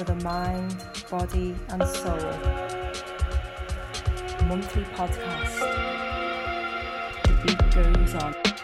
for the mind, body, and soul. Monthly podcast. The beat goes on.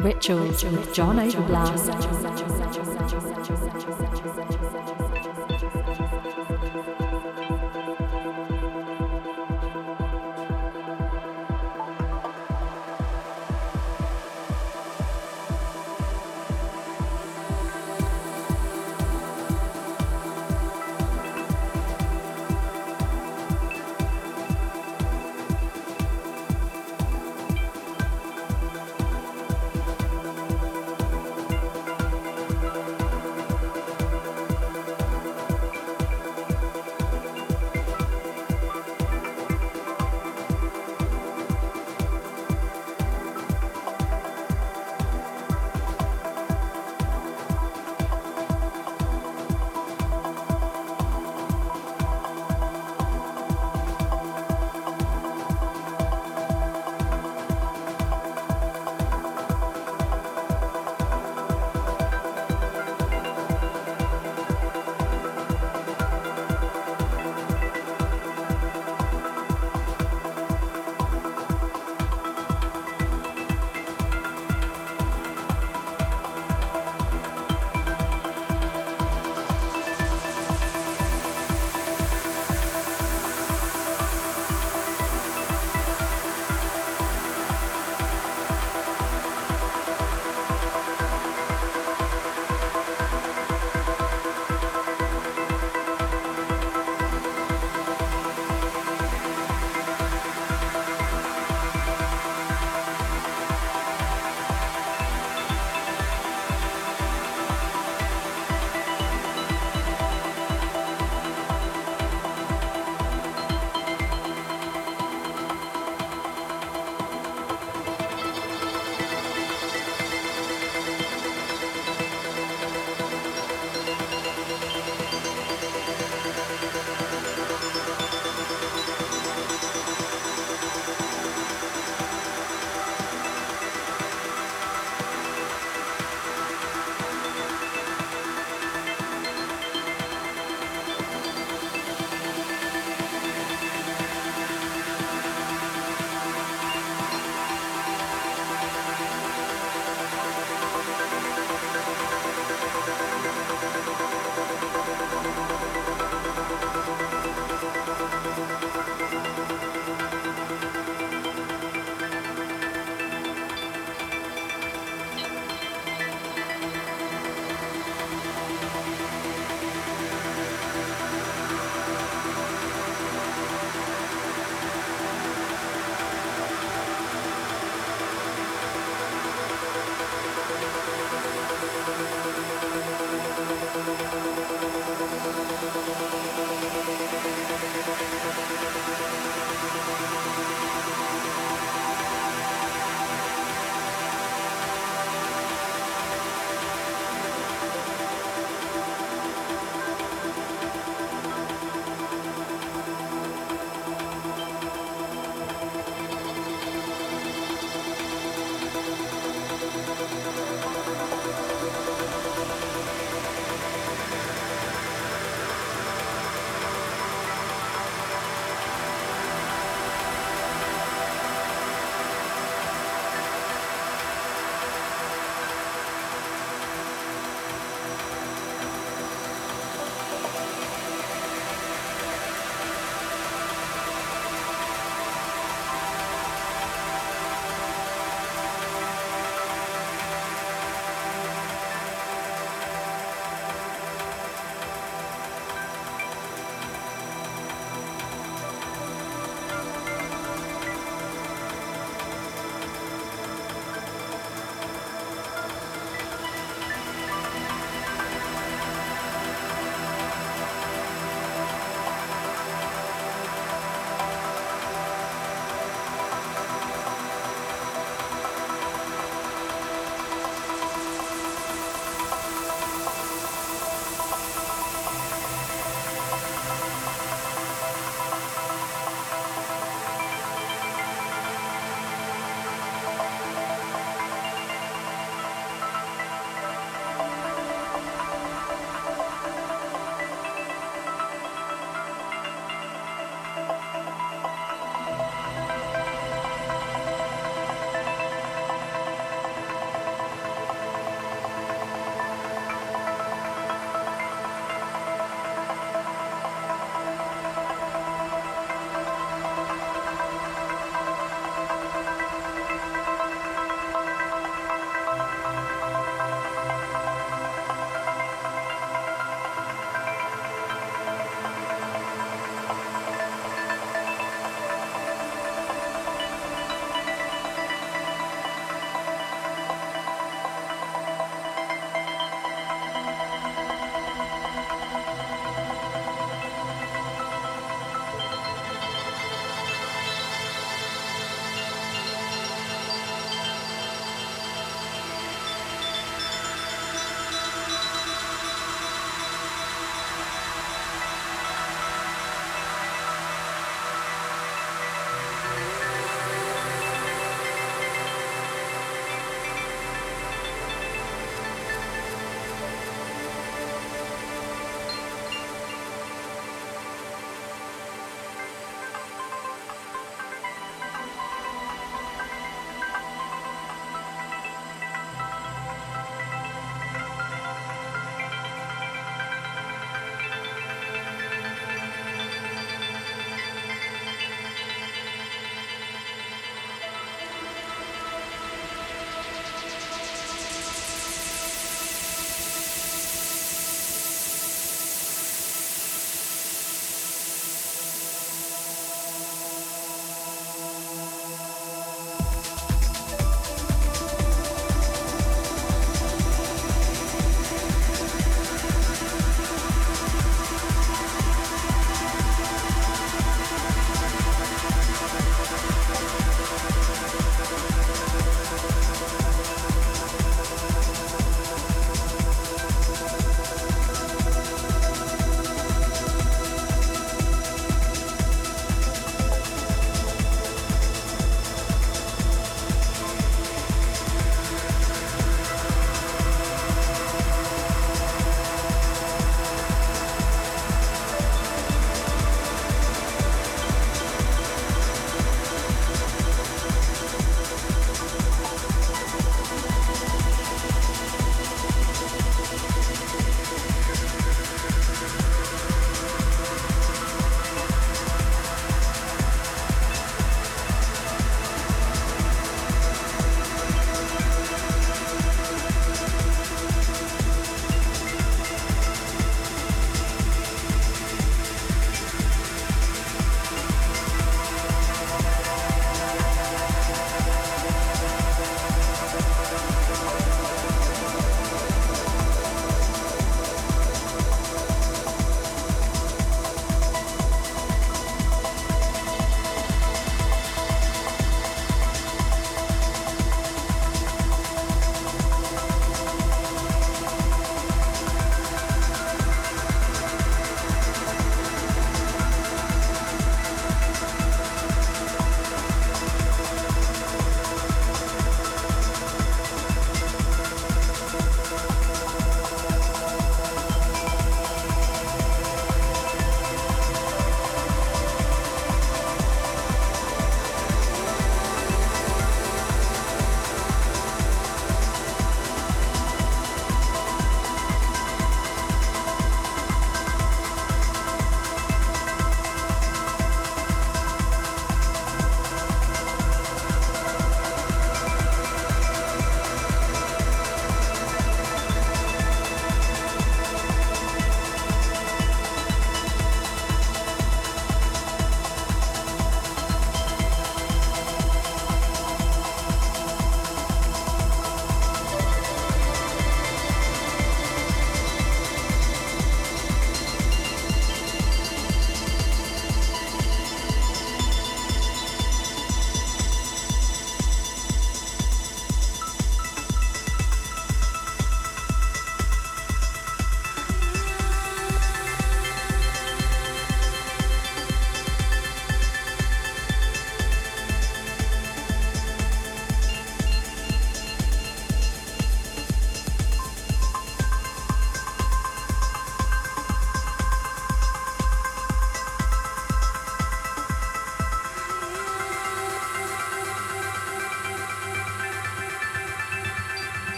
Rituals with John Overblast.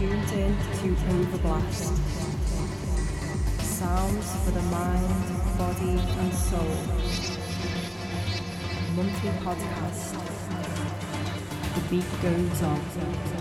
Tuned in to Overblast. Sounds for the mind, body, and soul. Monthly podcast. The beat goes on.